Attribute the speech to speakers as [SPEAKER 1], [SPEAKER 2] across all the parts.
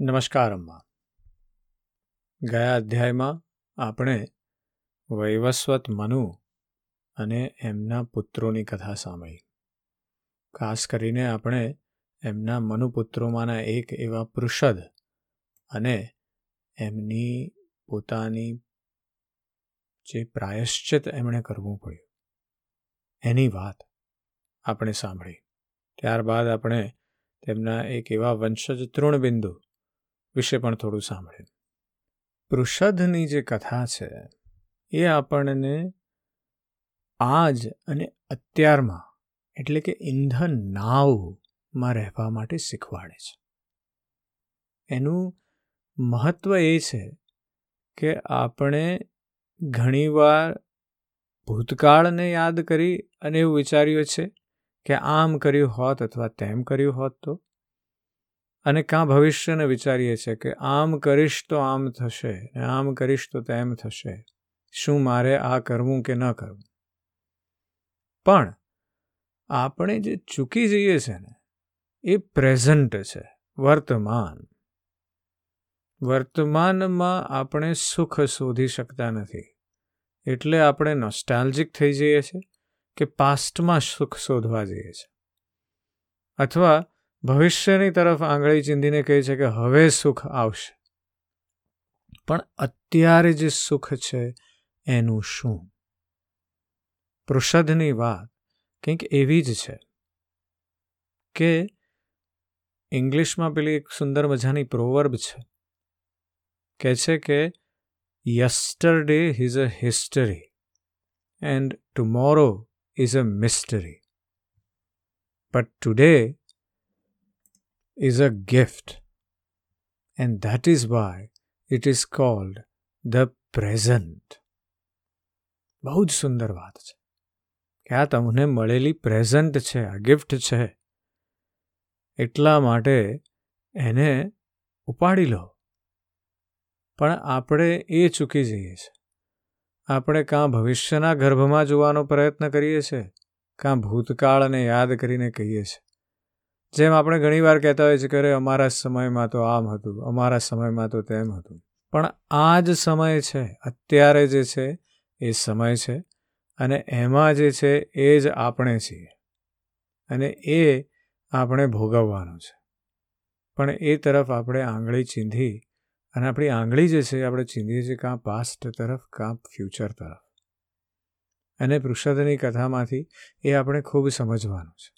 [SPEAKER 1] નમસ્કાર, અમ્મા. ગયા અધ્યાયમાં આપણે વૈવસ્વત મનુ અને એમના પુત્રોની કથા સાંભળી. ખાસ કરીને આપણે એમના મનુપુત્રોમાંના એક એવા પૃષદ અને એમની પોતાની જે પ્રાયશ્ચિત એમણે કરવું પડ્યું. એની વાત આપણે સાંભળી. ત્યારબાદ આપણે તેમના એક એવા વંશજ તૃણબિંદુ વિશે પણ થોડું સાંભળ્યું. પૃષદની જે કથા છે, એ આપણને આજ અને અત્યારમાં, એટલે કે ઇંધન નાવમાં રહેવા માટે શીખવાડે છે. એનું મહત્વ એ છે કે આપણે ઘણીવાર ભૂતકાળને યાદ કરી અને એવું વિચાર્યું છે કે આમ કર્યું હોત અથવા તેમ કર્યું હોત તો અને કાં ભવિષ્યને વિચારીએ છીએ કે આમ કરીશ તો આમ થશે ને આમ કરીશ તો તેમ થશે. શું મારે આ કરવું કે ન કરવું? પણ આપણે જે ચૂકી જઈએ છે ને, એ પ્રેઝન્ટ છે, વર્તમાન. વર્તમાનમાં આપણે સુખ શોધી શકતા નથી. એટલે આપણે નોસ્ટાલ્જિક થઈ જઈએ છીએ કે પાસ્ટમાં સુખ શોધવા જઈએ છીએ. અથવા ભવિષ્યની તરફ આંગળી ચીંધીને કહે છે કે હવે સુખ આવશે. પણ અત્યારે જે સુખ છે, એનું શું? પૃષદની વાત કંઈક એવી જ છે કે ઇંગ્લિશમાં પેલી એક સુંદર મજાની પ્રોવર્બ છે. કે છે કે yesterday is a history and tomorrow is a mystery but today is a gift. And that is why it is called the present. બહુ જ સુંદર વાત છે. કે આ તમને મળેલી પ્રેઝન્ટ છે, આ ગિફ્ટ છે. એટલા માટે એને ઉપાડી લો. પણ આપણે એ ચૂકી જઈએ છીએ. આપણે કાં ભવિષ્યના ગર્ભમાં જોવાનો પ્રયત્ન કરીએ છીએ, કાં ભૂતકાળને યાદ કરીને કહીએ છીએ. જેમ આપણે ઘણીવાર કહેતા હોઈએ છીએ કે અરે, અમારા સમયમાં તો આમ હતું, અમારા સમયમાં તો તેમ હતું. પણ આ જ સમય છે, અત્યારે જે છે, એ સમય છે અને એમાં જે છે, એ જ આપણે છીએ. અને એ આપણે ભોગવવાનું છે. પણ એ તરફ આપણે આંગળી ચીંધી અને આપણી આંગળી જે છે, આપણે ચીંધીએ છીએ કાં પાસ્ટ તરફ, કાં ફ્યુચર તરફ. અને પૃષદની કથામાંથી એ આપણે ખૂબ સમજવાનું છે.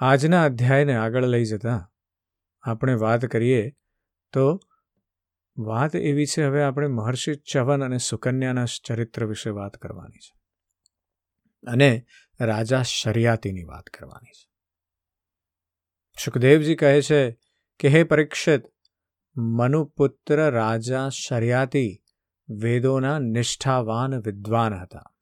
[SPEAKER 1] આજના અધ્યાયને આગળ લઈ જતા આપણે વાત કરીએ તો વાત એવી છે, હવે આપણે મહર્ષિ ચવન અને સુકન્યાના ચરિત્ર વિશે વાત કરવાની છે અને રાજા શરિયાતીની વાત કરવાની છે. સુખદેવજી કહે છે કે, હે પરીક્ષિત, મનુપુત્ર રાજા શરિયાતી વેદોના નિષ્ઠાવાન વિદ્વાન હતા.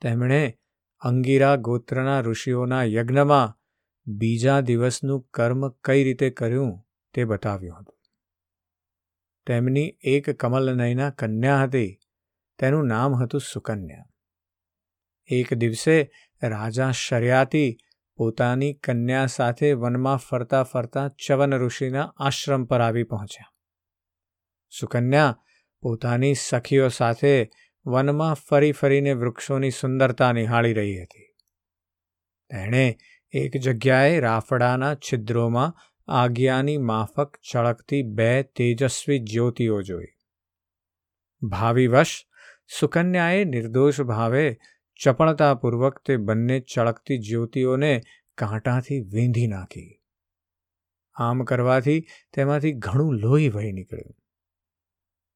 [SPEAKER 1] તેમણે અંગીરા ગોત્રના ઋષિઓના યજ્ઞમાં બીજા દિવસનું કર્મ કઈ રીતે કર્યું તે બતાવ્યું હતું. તેમની એક કમલનયના કન્યા હતી. તેનું નામ હતું સુકન્યા. એક દિવસે રાજા શર્યાતી પોતાની કન્યા સાથે વનમાં ફરતા ફરતા ચવન ઋષિના આશ્રમ પર આવી પહોંચ્યા. સુકન્યા પોતાની સખીઓ સાથે વનમાં ફરી ફરીને વૃક્ષોની સુંદરતા નિહાળી રહી હતી. તેણે એક જગ્યાએ રાફડાના છિદ્રોમાં આજ્ઞાની માફક ચળકતી બે તેજસ્વી જ્યોતિઓ જોઈ. ભાવિવશ, સુકન્યાએ નિર્દોષ ભાવે ચપળતાપૂર્વક તે બંને ચળકતી જ્યોતિઓને કાંટાથી વીંધી નાખી. આમ કરવાથી તેમાંથી ઘણું લોહી વહી નીકળ્યું.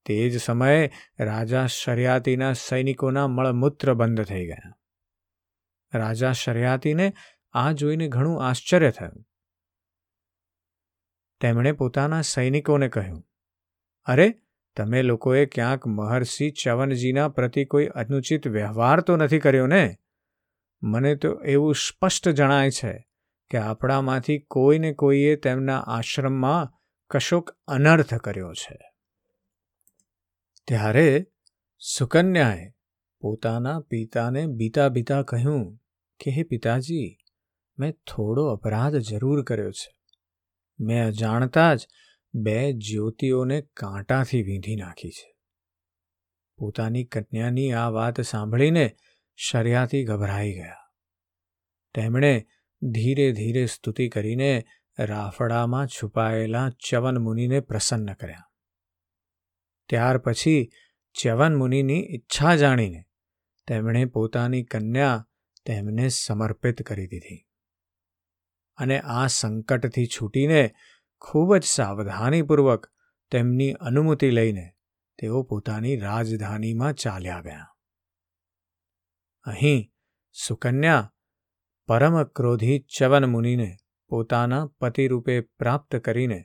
[SPEAKER 1] તે જ સમયે રાજા શર્યાતીના સૈનિકોના મળમૂત્ર બંધ થઈ ગયા. રાજા શર્યાતીને આ જોઈને ઘણું આશ્ચર્ય થયું. તેમણે પોતાના સૈનિકોને કહ્યું, અરે, તમે લોકોએ ક્યાંક મહર્ષિ ચવનજીના પ્રતિ કોઈ અનુચિત વ્યવહાર તો નથી કર્યો ને? મને તો એવું સ્પષ્ટ જણાય છે કે આપણામાંથી કોઈને કોઈએ તેમના આશ્રમમાં કશોક અનર્થ કર્યો છે. ત્યારે સુકન્યાએ પોતાના પિતાને બીતા બીતા કહ્યું કે, હે પિતાજી મેં થોડો અપરાધ જરૂર કર્યો છે. મેં અજાણતા જ બે જ્યોતિઓને કાંટાથી વીંધી નાખી છે. પોતાની કન્યાની આ વાત સાંભળીને શર્યાથી ગભરાઈ ગયા. તેમણે ધીરે ધીરે સ્તુતિ કરીને રાફડામાં છુપાયેલા ચ્યવન મુનિને પ્રસન્ન કર્યા. ત્યાર પછી ચ્યવન મુનિની ઈચ્છા જાણીને તેમણે પોતાની કન્યા તેમને સમર્પિત કરી દીધી. અને આ સંકટથી છૂટીને ખૂબ જ સાવધાનીપૂર્વક તેમની અનુમતિ લઈને તેઓ પોતાની રાજધાનીમાં ચાલ્યા ગયા. અહીં સુકન્યા પરમ ચ્યવન મુનિને પોતાના પતિરૂપે પ્રાપ્ત કરીને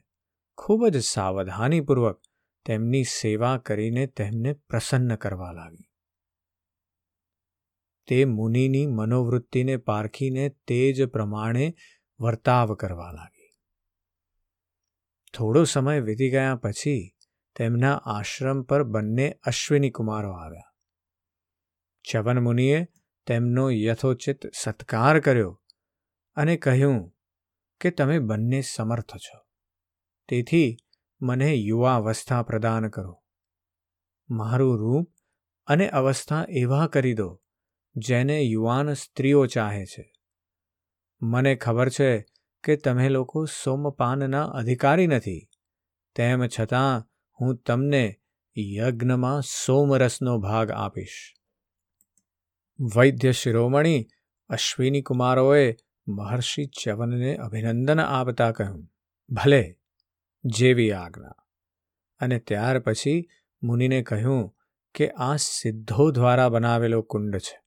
[SPEAKER 1] ખૂબ જ સાવધાનીપૂર્વક તેમની સેવા કરીને તેમને પ્રસન્ન કરવા લાગી. તે મુનિની મનોવૃત્તિને પારખીને તે જ પ્રમાણે વર્તાવ કરવા લાગી. થોડો સમય વીતી ગયા પછી તેમના આશ્રમ પર બંને અશ્વિની કુમારો આવ્યા. ચવન મુનિએ તેમનો યથોચિત સત્કાર કર્યો અને કહ્યું કે તમે બંને સમર્થ છો. તેથી મને યુવાવસ્થા પ્રદાન કરો. મારું રૂપ અને અવસ્થા એવા કરી દો જેને યુવાન સ્ત્રીઓ ચાહે છે. મને ખબર છે કે તમે લોકો સોમપાનના અધિકારી નથી. તેમ છતાં હું તમને યજ્ઞમાં સોમરસનો ભાગ આપીશ. વૈદ્ય શિરોમણી અશ્વિની કુમારોએ મહર્ષિ ચ્યવનને અભિનંદન આપતા કહ્યું, ભલે, જેવી આજ્ઞા. અને ત્યાર પછી મુનિને કહ્યું કે આ સિદ્ધો દ્વારા બનાવેલો કુંડ છે.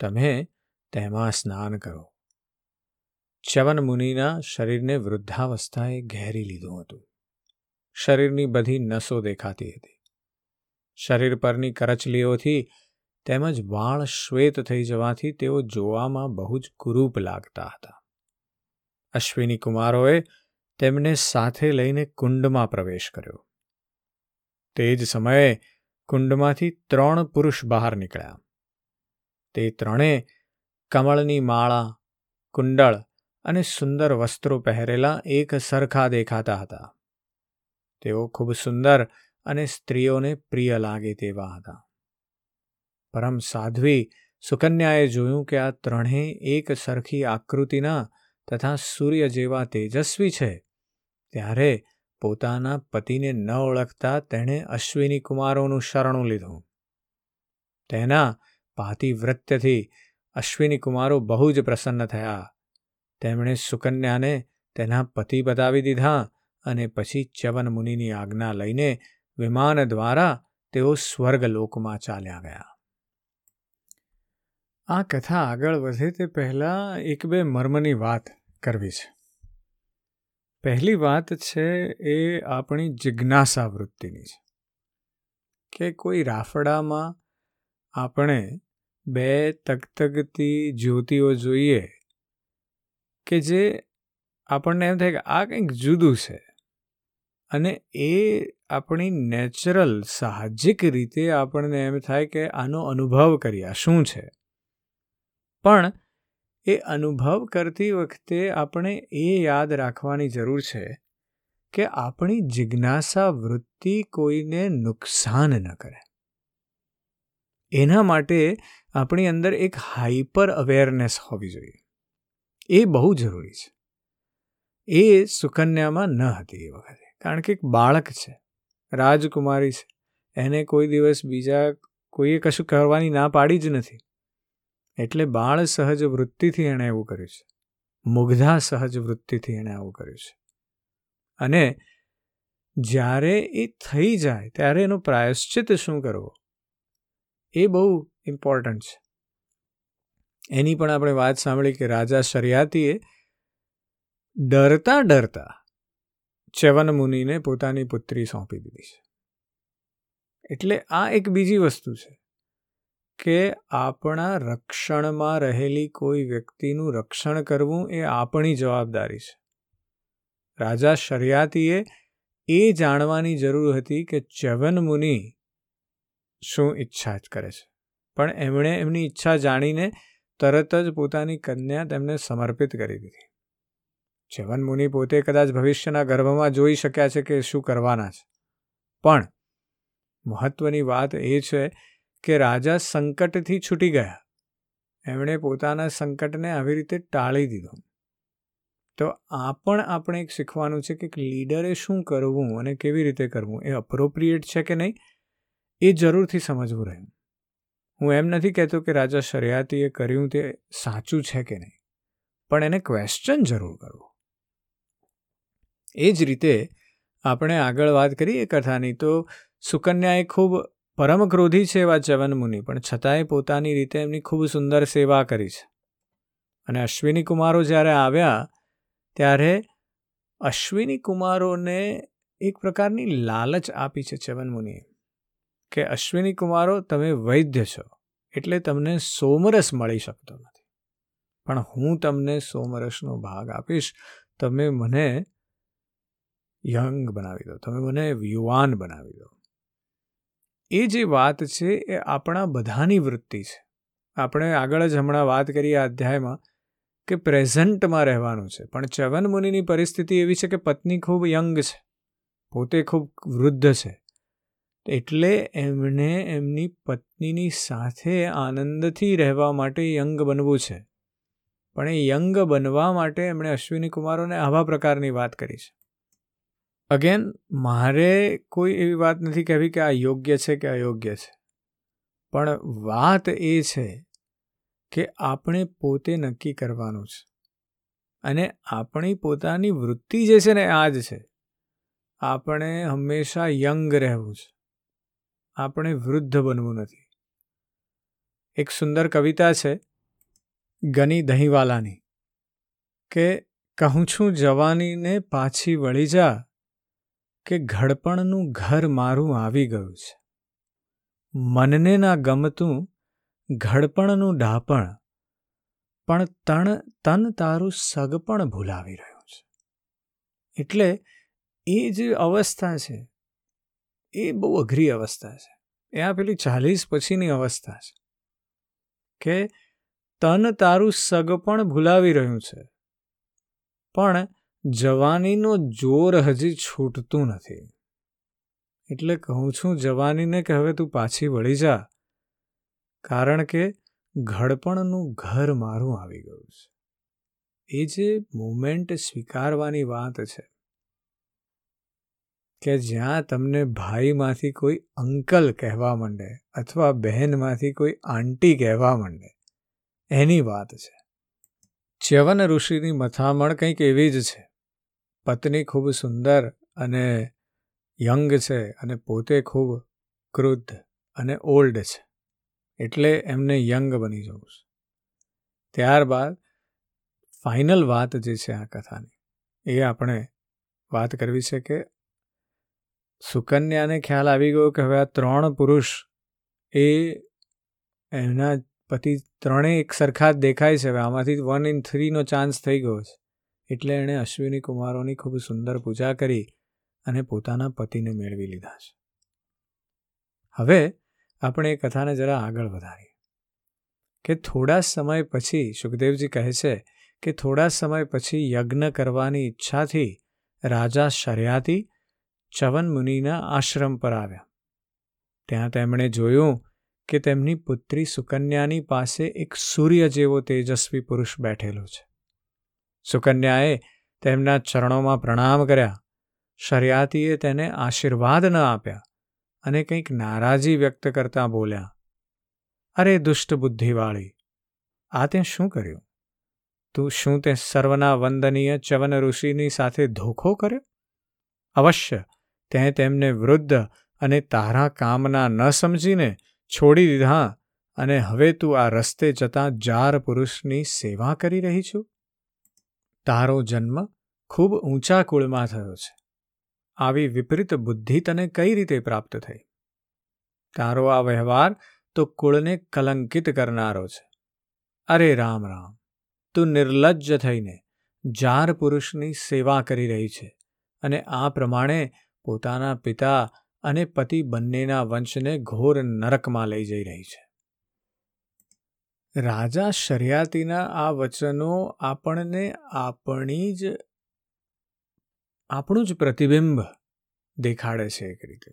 [SPEAKER 1] તમે તેમાં સ્નાન કરો. ચ્યવન મુનિના શરીરને વૃદ્ધાવસ્થાએ ઘેરી લીધું હતું. શરીરની બધી નસો દેખાતી હતી. શરીર પરની કરચલીઓથી તેમજ વાળ શ્વેત થઈ જવાથી તેઓ જોવામાં બહુ જ કુરૂપ લાગતા હતા. અશ્વિની કુમારોએ તેમને સાથે લઈને કુંડમાં પ્રવેશ કર્યો. તે જ સમયે કુંડમાંથી ત્રણ પુરુષ બહાર નીકળ્યા. તે ત્રણે કમળની માળા, કુંડળ અને સુંદર વસ્ત્રો પહેરેલા એક સરખા દેખાતા હતા. તેઓ ખૂબ સુંદર અને સ્ત્રીઓને પ્રિય લાગે તેવા હતા. પરમ સાધ્વી સુકન્યાએ જોયું કે આ ત્રણેય એક સરખી આકૃતિના તથા સૂર્ય જેવા તેજસ્વી છે, ત્યારે પોતાના પતિને ન ઓળખતા તેણે અશ્વિની કુમારોનું શરણું લીધું. તેના પાતિવ્રત્યથી અશ્વિની કુમારો બહુ જ પ્રસન્ન થયા. તેમણે સુકન્યાને તેના પતિ બતાવી દીધા અને પછી ચવન મુનિની આજ્ઞા લઈને વિમાન દ્વારા તેઓ સ્વર્ગલોકમાં ચાલ્યા ગયા. આ કથા આગળ વધે તે પહેલાં એક બે મર્મની વાત કરવી છે. પહેલી વાત છે એ આપણી જિજ્ઞાસા વૃત્તિની છે કે કોઈ રાફડામાં આપણે બે તગતગતી જ્યોતિઓ જોઈએ કે જે આપણને એમ થાય કે આ કંઈક જુદું છે. અને એ આપણી નેચરલ, સાહજિક રીતે આપણને એમ થાય કે આનો અનુભવ કર્યા શું છે? પણ એ અનુભવ કરતી વખતે આપણે એ યાદ રાખવાની જરૂર છે કે આપણી જિજ્ઞાસા વૃત્તિ કોઈને નુકસાન ન કરે. એના માટે આપણી અંદર એક હાઈપર અવેરનેસ હોવી જોઈએ. એ બહુ જરૂરી છે. એ સુકન્યામાં ન હતી એ વખતે. કારણ કે એક બાળક છે, રાજકુમારી છે. એને કોઈ દિવસ બીજા કોઈએ કશું કરવાની ના પાડી જ નથી. એટલે બાળ સહજ વૃત્તિથી એણે એવું કર્યું છે. મુગ્ધા સહજ વૃત્તિથી એણે આવું કર્યું છે. અને જ્યારે એ થઈ જાય, ત્યારે એનો પ્રાયશ્ચિત શું કરવો? એ બહુ ઇમ્પોર્ટન્ટ છે. એની પણ આપણે વાત સાંભળી કે રાજા શરિયાતીએ ડરતા ડરતા ચ્યવન મુનિને પોતાની પુત્રી સોંપી દીધી છે. એટલે આ એક બીજી વસ્તુ છે કે આપણા રક્ષણમાં રહેલી કોઈ વ્યક્તિનું રક્ષણ કરવું એ આપણી જવાબદારી છે. રાજા શરિયાતીએ એ જાણવાની જરૂર હતી કે ચ્યવન મુનિ શું ઈચ્છા જ કરે છે. પણ એમણે એમની ઈચ્છા જાણીને તરત જ પોતાની કન્યા તેમને સમર્પિત કરી દીધી. ચવન મુનિ પોતે કદાચ ભવિષ્યના ગર્ભમાં જોઈ શક્યા છે કે શું કરવાના છે. પણ મહત્વની વાત એ છે કે રાજા સંકટથી છૂટી ગયા. એમણે પોતાના સંકટને આવી રીતે ટાળી દીધું. તો આ પણ આપણે એક શીખવાનું છે કે લીડરે શું કરવું અને કેવી રીતે કરવું એ અપ્રોપ્રિએટ છે કે નહીં એ જરૂરથી સમજવું રહ્યું. હું એમ નથી કહેતો કે રાજા શરિયાતીએ કર્યું તે સાચું છે કે નહીં, પણ એને ક્વેશ્ચન જરૂર કરવું. એ જ રીતે આપણે આગળ વાત કરીએ કથાની, તો સુકન્યાએ ખૂબ પરમક્રોધી છે એવા ચવન મુનિ, પણ છતાંય પોતાની રીતે એમની ખૂબ સુંદર સેવા કરી છે. અને અશ્વિની કુમારો જ્યારે આવ્યા, ત્યારે અશ્વિની કુમારોને એક પ્રકારની લાલચ આપી છે ચવન મુનિએ. કે અશ્વિની કુમારો તમે વૈદ્ય છો, એટલે તમને સોમરસ મળી શકતો નથી. પણ હું તમને સોમરસનો ભાગ આપીશ, તમે મને યંગ બનાવી દો, તમે મને યુવાન બનાવી દો. એ જે વાત છે એ આપણા બધાની વૃત્તિ છે. આપણે આગળ જ હમણાં વાત કરી આ અધ્યાયમાં કે પ્રેઝન્ટમાં રહેવાનું છે, પણ ચવન મુનિની પરિસ્થિતિ એવી છે કે પત્ની ખૂબ યંગ છે, પોતે ખૂબ વૃદ્ધ છે. એટલે એમણે એમની પત્નીની સાથે આનંદથી રહેવા માટે યંગ બનવું છે. પણ એ યંગ બનવા માટે એમણે અશ્વિની કુમારોને આવા પ્રકારની વાત કરી છે. અગેન મારે કોઈ એવી વાત નથી કહેવી કે આ યોગ્ય છે કે અયોગ્ય છે. પણ વાત એ છે કે આપણે પોતે નક્કી કરવાનું છે. અને આપણી પોતાની વૃત્તિ જે છે ને આ જ છે, આપણે હંમેશા યંગ રહેવું છે. આપણે વૃદ્ધ બનવું નથી. એક સુંદર કવિતા છે, ગની દહીંવાલાની, કે કહું છું જવાનીને પાછી વળી જા, કે ઘડપણનું ઘર મારું આવી ગયું છે. મનને ના ગમતું ઘડપણનું ડાપણ, પણ તણ તન તારું સગપણ ભૂલાવી રહ્યું છે. એટલે એ જે અવસ્થા છે એ બહુ અઘરી અવસ્થા છે. એ આ પેલી ચાલીસ પછીની અવસ્થા છે. કે તન તારું સગ પણ ભૂલાવી રહ્યું છે. પણ જવાનીનો જોર હજી છૂટતું નથી. એટલે કહું છું જવાનીને કે હવે તું પાછી વળી જા. કારણ કે ઘડપણનું ઘર મારું આવી ગયું છે. એ જે મુમેન્ટ સ્વીકારવાની વાત છે કે જ્યાં તમને ભાઈમાંથી કોઈ અંકલ કહેવા માંડે અથવા બહેનમાંથી કોઈ આંટી કહેવા માંડે, એની વાત છે. ચ્યવન ઋષિની મથામણ કંઈક એવી જ છે. પત્ની ખૂબ સુંદર અને યંગ છે અને પોતે ખૂબ ક્રુદ્ધ અને ઓલ્ડ છે, એટલે એમને યંગ બની જવું છે. ત્યારબાદ ફાઇનલ વાત જે છે આ કથાની, એ આપણે વાત કરવી છે કે સુકન્યાને ખ્યાલ આવી ગયો કે હવે આ ત્રણ પુરુષ એ એના પતિ ત્રણેય એક સરખા જ દેખાય છે. હવે આમાંથી વન ઇન થ્રીનો ચાન્સ થઈ ગયો છે. એટલે એણે અશ્વિની કુમારોની ખૂબ સુંદર પૂજા કરી અને પોતાના પતિને મેળવી લીધા છે. હવે આપણે એ કથાને જરા આગળ વધારીએ. કે થોડા સમય પછી સુખદેવજી કહે છે કે થોડા સમય પછી યજ્ઞ કરવાની ઈચ્છાથી રાજા શર્યાતી ચવન મુનિના આશ્રમ પર આવ્યા. ત્યાં તેમણે જોયું કે તેમની પુત્રી સુકન્યાની પાસે એક સૂર્ય જેવો તેજસ્વી પુરુષ બેઠેલો છે. સુકન્યાએ તેમના ચરણોમાં પ્રણામ કર્યા. શરિયાતીએ તેને આશીર્વાદ ન આપ્યા અને કંઈક નારાજી વ્યક્ત કરતા બોલ્યા, અરે દુષ્ટ બુદ્ધિવાળી, આ તે શું કર્યું? તું શું તે સર્વના વંદનીય ચવન ઋષિની સાથે ધોખો કર્યો? અવશ્ય તે તેમને વૃદ્ધ અને તારા કામના ન સમજીને છોડી દીધા અને હવે તું આ રસ્તે જતા જાર પુરુષની સેવા કરી રહી છું? તારો જન્મ ખૂબ ઊંચા કુળમાં થયો છે. આવી વિપરીત બુદ્ધિ તને કઈ રીતે પ્રાપ્ત થઈ? તારો આ વ્યવહાર તો કુળને કલંકિત કરનારો છે. અરે રામ રામ, તું નિર્લજ્જ થઈને જાર પુરુષની સેવા કરી રહી છે અને આ પ્રમાણે પોતાના પિતા અને પતિ બંનેના વંશને ઘોર નરકમાં લઈ જઈ રહી છે. રાજા શરિયાતીના આ વચનો આપણને આપણી જ, આપણું જ પ્રતિબિંબ દેખાડે છે એક રીતે.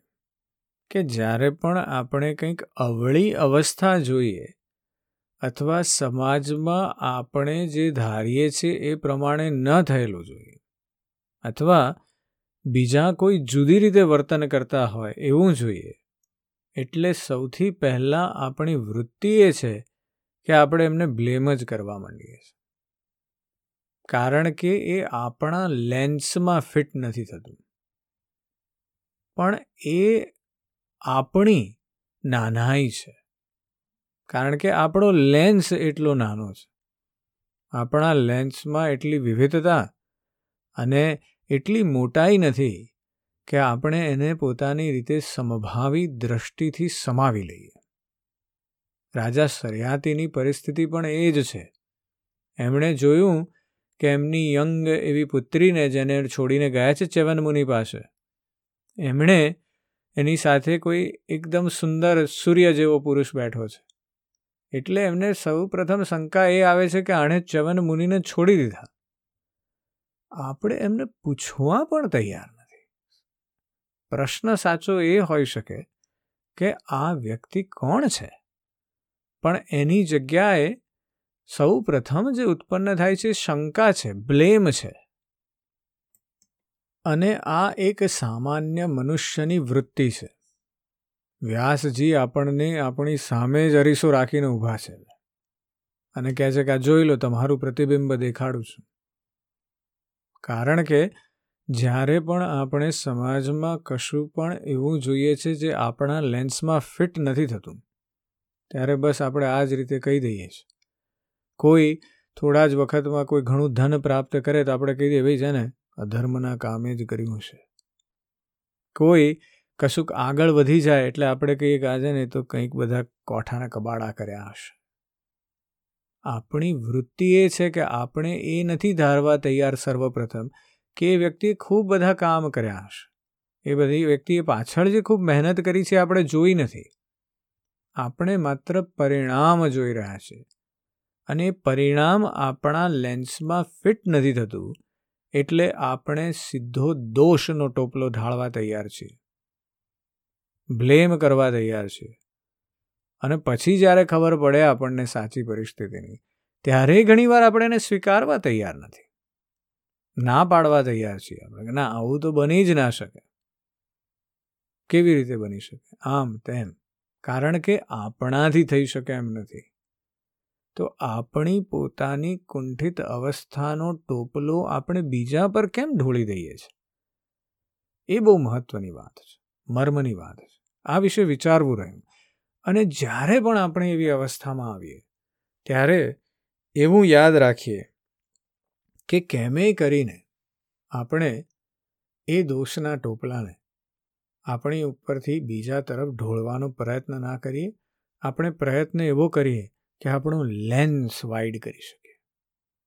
[SPEAKER 1] કે જ્યારે પણ આપણે કંઈક અવળી અવસ્થા જોઈએ અથવા સમાજમાં આપણે જે ધારીએ છીએ એ પ્રમાણે ન થયેલું જોઈએ અથવા બીજા કોઈ જુદી રીતે વર્તન કરતા હોય એવું જોઈએ. એટલે સૌથી પહેલાં આપણી વૃત્તિ એ છે કે આપણે એમને બ્લેમ જ કરવા માંડીએ છીએ. કારણ કે એ આપણા લેન્સમાં ફિટ નથી થતું. પણ એ આપણી નાનાઈ છે. કારણ કે આપણો લેન્સ એટલો નાનો છે. આપણા લેન્સમાં એટલી વિવિધતા અને એટલી મોટાઈ નથી કે આપણે એને પોતાની રીતે સમભાવી દ્રષ્ટિથી સમાવી લઈએ. રાજા સરિયાતીની પરિસ્થિતિ પણ એ જ છે. એમણે જોયું કે એમની યંગ એવી પુત્રીને જેને છોડીને ગયા છે ચ્યવન મુનિ પાસે, એમણે એની સાથે કોઈ એકદમ સુંદર સૂર્ય જેવો પુરુષ બેઠો છે. એટલે એમને સૌ પ્રથમ શંકા એ આવે છે કે આણે ચવન મુનિને છોડી દીધા. આપણે એમને પૂછવા પણ તૈયાર નથી. પ્રશ્ન સાચો એ હોઈ શકે કે આ વ્યક્તિ કોણ છે? પણ એની જગ્યાએ સૌ પ્રથમ જે ઉત્પન્ન થાય છે શંકા છે, બ્લેમ છે. અને આ એક સામાન્ય મનુષ્યની વૃત્તિ છે. વ્યાસજી આપણને આપણી સામે જ અરીસો રાખીને ઊભા છે. અને કહે છે કે આ જોઈ લો, તમારું પ્રતિબિંબ દેખાડું છું. કારણ કે જ્યારે પણ આપણે સમાજમાં કશું પણ એવું જોઈએ છે જે આપણા લેન્સમાં ફિટ નથી થતું, ત્યારે બસ આપણે આ જ રીતે કહી દઈએ છીએ. કોઈ થોડા જ વખતમાં કોઈ ઘણું ધન પ્રાપ્ત કરે તો આપણે કહી દઈએ, ભાઈ છે ને, અધર્મના કામે જ કર્યું છે કોઈ કશુંક આગળ વધી જાય એટલે આપણે કહીએ કે આજે ને તો કંઈક બધા કોઠાના કબાડા કર્યા હશે. આપણી વૃત્તિ એ છે કે આપણે એ નથી ધારવા તૈયાર સર્વપ્રથમ કે એ વ્યક્તિએ ખૂબ બધા કામ કર્યા હશે. એ બધી વ્યક્તિએ પાછળ જે ખૂબ મહેનત કરી છે આપણે જોઈ નથી. આપણે માત્ર પરિણામ જોઈ રહ્યા છીએ. અને પરિણામ આપણા લેન્સમાં ફિટ નથી થતું, એટલે આપણે સીધો દોષનો ટોપલો ઢાળવા તૈયાર છીએ. બ્લેમ કરવા તૈયાર છીએ. અને પછી જ્યારે ખબર પડે આપણને સાચી પરિસ્થિતિની, ત્યારે ઘણીવાર આપણે એને સ્વીકારવા તૈયાર નથી. ના પાડવા તૈયાર છીએ આપણે ના, આવું તો બની જ ના શકે. કેવી રીતે બની શકે? આમ તેમ. કારણ કે આપણાથી થઈ શકે એમ નથી. તો આપણી પોતાની કુંઠિત અવસ્થાનો ટોપલો આપણે બીજા પર કેમ ઢોળી દઈએ છીએ એ બહુ મહત્વની વાત છે, મર્મની વાત છે. આ વિશે વિચારવું રહ્યું. અને જ્યારે પણ આપણે એવી અવસ્થામાં આવીએ, ત્યારે એવું યાદ રાખીએ કે કેમે કરીને આપણે એ દોષના ટોપલાને આપણી ઉપરથી બીજા તરફ ઢોળવાનો પ્રયત્ન ના કરીએ. આપણે પ્રયત્ન એવો કરીએ કે આપણું લેન્સ વાઇડ કરી શકીએ.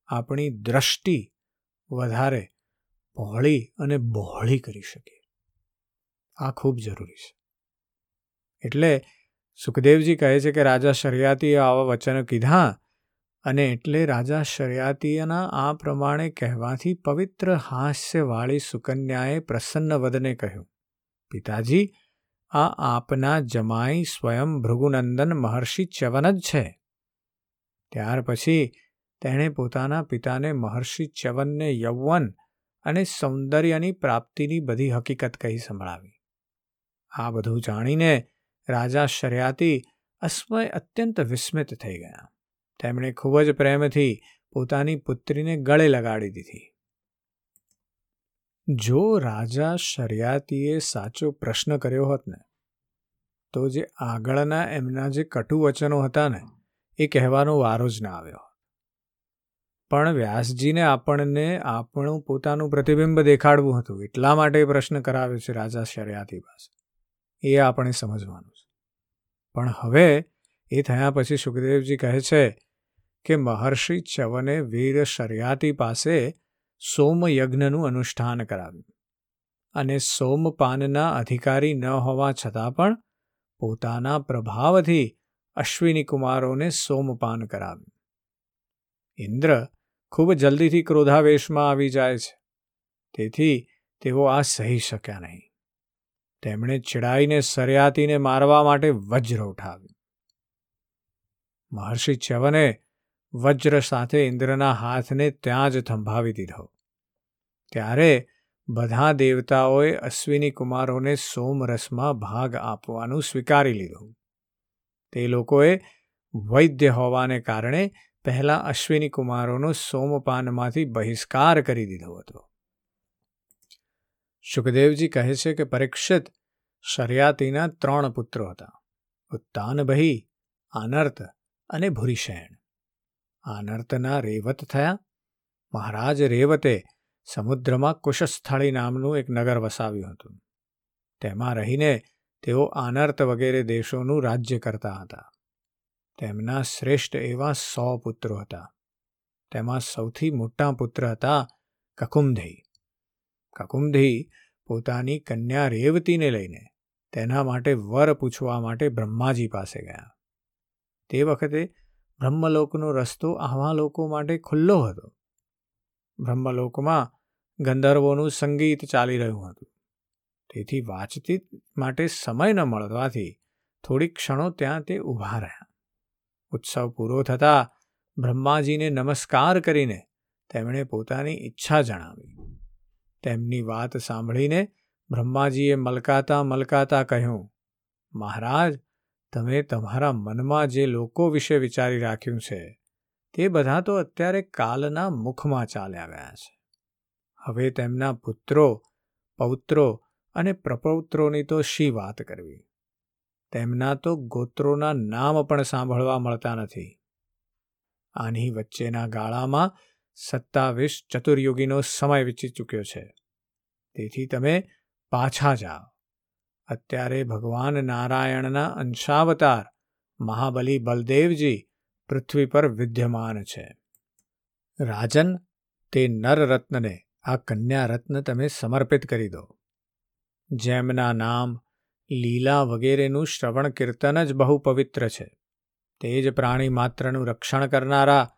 [SPEAKER 1] આપણી દ્રષ્ટિ વધારે પહોળી અને બહોળી કરી શકીએ. આ ખૂબ જરૂરી છે. એટલે સુખદેવજી કહે છે કે રાજા શરિયાતીએ આવા વચનો કીધા અને એટલે રાજા શરિયાતીના આ પ્રમાણે કહેવાથી પવિત્ર હાસ્યવાળી સુકન્યાએ પ્રસન્ન વદને કહ્યું, પિતાજી, આ આપના જમાઈ સ્વયં ભૃગુનંદન મહર્ષિ ચ્યવન જ છે. ત્યાર પછી તેણે પોતાના પિતાને મહર્ષિ ચ્યવનને યૌવન અને સૌંદર્યની પ્રાપ્તિની બધી હકીકત કહી સંભળાવી. આ બધું જાણીને રાજા શર્યાતી અસ્મય અત્યંત વિસ્મિત થઈ ગયા. તેમણે ખૂબ જ પ્રેમથી પોતાની પુત્રીને ગળે લગાડી દીધી. જો રાજા શર્યાતીએ સાચો પ્રશ્ન કર્યો હોત ને, તો જે આગળના એમના જે કટુ વચનો હતા ને, એ કહેવાનો વારો જ ના આવ્યો પણ વ્યાસજીને આપણને આપણું પોતાનું પ્રતિબિંબ દેખાડવું હતું, એટલા માટે પ્રશ્ન કરાવ્યો છે રાજા શર્યાતી પાસે. એ આપણે સમજવાનું છે. પણ હવે એ થયા પછી સુખદેવજી કહે છે કે મહર્ષિ ચવને વીર શર્યાતી પાસે સોમયજ્ઞનું અનુષ્ઠાન કરાવ્યું અને સોમપાનના અધિકારી ન હોવા છતાં પણ પોતાના પ્રભાવથી અશ્વિની કુમારોને સોમપાન કરાવ્યું. ઇન્દ્ર ખૂબ જલ્દીથી ક્રોધાવેશમાં આવી જાય છે, તેથી તેઓ આ સહી શક્યા નહીં. તેમણે ચડાઈને સરિયાતીને મારવા માટે વજ્ર ઉઠાવ્યું. મહર્ષિ ચ્યવને વજ્ર સાથે ઇન્દ્રના હાથને ત્યાં જ થંભાવી દીધો ત્યારે બધા દેવતાઓએ અશ્વિની કુમારોને સોમરસમાં ભાગ આપવાનું સ્વીકારી લીધું. તે લોકોએ વૈદ્ય હોવાને કારણે પહેલાં અશ્વિની કુમારોનો સોમપાનમાંથી બહિષ્કાર કરી દીધો હતો. સુખદેવજી કહે છે કે પરીક્ષિત શર્યાતીના ત્રણ પુત્રો હતા. ઉત્તાનભહી આનર્ત અને ભૂરીશયણ આનર્તના રેવત થયા. મહારાજ રેવતે સમુદ્રમાં કુશસ્થળી નામનું એક નગર વસાવ્યું હતું. તેમાં રહીને તેઓ આનર્ત વગેરે દેશોનું રાજ્ય કરતા હતા. તેમના શ્રેષ્ઠ એવા સો પુત્રો હતા. તેમાં સૌથી મોટા પુત્ર હતા કકુંધી કકુંધી પોતાની કન્યા રેવતીને લઈને તેના માટે વર પૂછવા માટે બ્રહ્માજી પાસે ગયા. તે વખતે બ્રહ્મલોકનો રસ્તો આવા લોકો માટે ખુલ્લો હતો. બ્રહ્મલોકમાં ગંધર્વોનું સંગીત ચાલી રહ્યું હતું. તેથી વાતચીત માટે સમય ન મળવાથી થોડીક ક્ષણો ત્યાં તે ઊભા રહ્યા. ઉત્સવ પૂરો થતાં બ્રહ્માજીને નમસ્કાર કરીને તેમણે પોતાની ઈચ્છા જણાવી. તેમની વાત સાંભળીને બ્રહ્માજીએ મલકાતા મલકાતા કહ્યું, મહારાજ, તમે તમારા મનમાં જે લોકો વિશે વિચારી રાખ્યું છે, તે બધા તો અત્યારે કાલના મુખમાં ચાલ્યા ગયા છે. હવે તેમના પુત્રો, પૌત્રો અને પ્રપૌત્રોની તો શી વાત કરવી? તેમના તો ગોત્રોના નામ પણ સાંભળવા મળતા નથી. આની વચ્ચેના ગાળામાં સત્તાવીસ ચતુર્યુગીનો સમય વીતી ચૂક્યો છે. તેથી તમે પાછા જાઓ. અત્યારે ભગવાન નારાયણના અંશાવતાર મહાબલી બલદેવજી પૃથ્વી પર વિદ્યમાન છે. રાજન, તે નરરત્નને, આ કન્યા રત્ન તમે સમર્પિત કરી દો. જેમના નામ લીલા વગેરેનું શ્રવણ કીર્તન જ બહુ પવિત્ર છે. તે જ પ્રાણી માત્રનું રક્ષણ કરનારા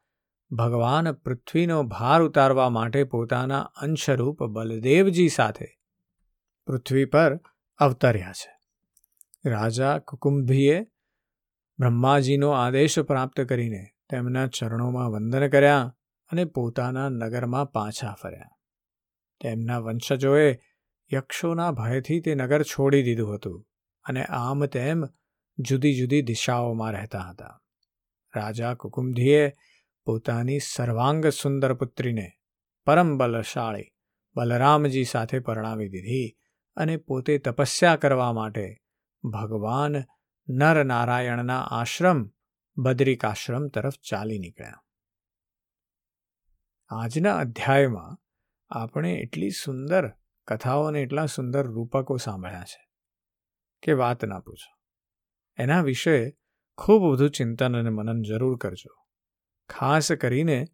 [SPEAKER 1] ભગવાન પૃથ્વીનો ભાર ઉતારવા માટે પોતાના અંશરૂપ બલદેવજી સાથે પૃથ્વી પર અવતર્યા છે. રાજા કુકુંભીએ બ્રહ્માજીનો આદેશ પ્રાપ્ત કરીને તેમના ચરણોમાં વંદન કર્યા અને પોતાના નગરમાં પાછા ફર્યા. તેમના વંશજોએ યક્ષોના ભયથી તે નગર છોડી દીધું હતું અને આમ તેમ જુદી જુદી દિશાઓમાં રહેતા હતા. રાજા કુકુમધીએ પોતાની સર્વાંગ સુંદર પુત્રીને પરમ બલશાળી બલરામજી સાથે પરણાવી દીધી અને પોતે તપસ્યા કરવા માટે ભગવાન નરનારાયણના આશ્રમ, બદ્રિકાશ્રમ તરફ ચાલી નીકળ્યા. આજના અધ્યાયમાં આપણે એટલી સુંદર કથાઓ અને એટલા સુંદર રૂપકો સાંભળ્યા છે કે વાત ના પૂછો. એના વિશે ખૂબ વધુ ચિંતન અને મનન જરૂર કરજો. ખાસ કરીને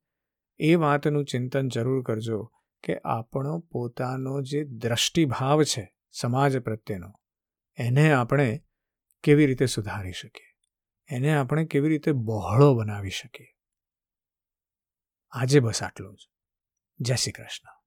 [SPEAKER 1] એ વાતનું ચિંતન જરૂર કરજો કે આપણો પોતાનો જે દ્રષ્ટિભાવ છે સમાજ પ્રત્યેનો, એને આપણે કેવી રીતે સુધારી શકીએ? એને આપણે કેવી રીતે બહોળો બનાવી શકીએ? આજે બસ આટલું જ. જય શ્રી કૃષ્ણ.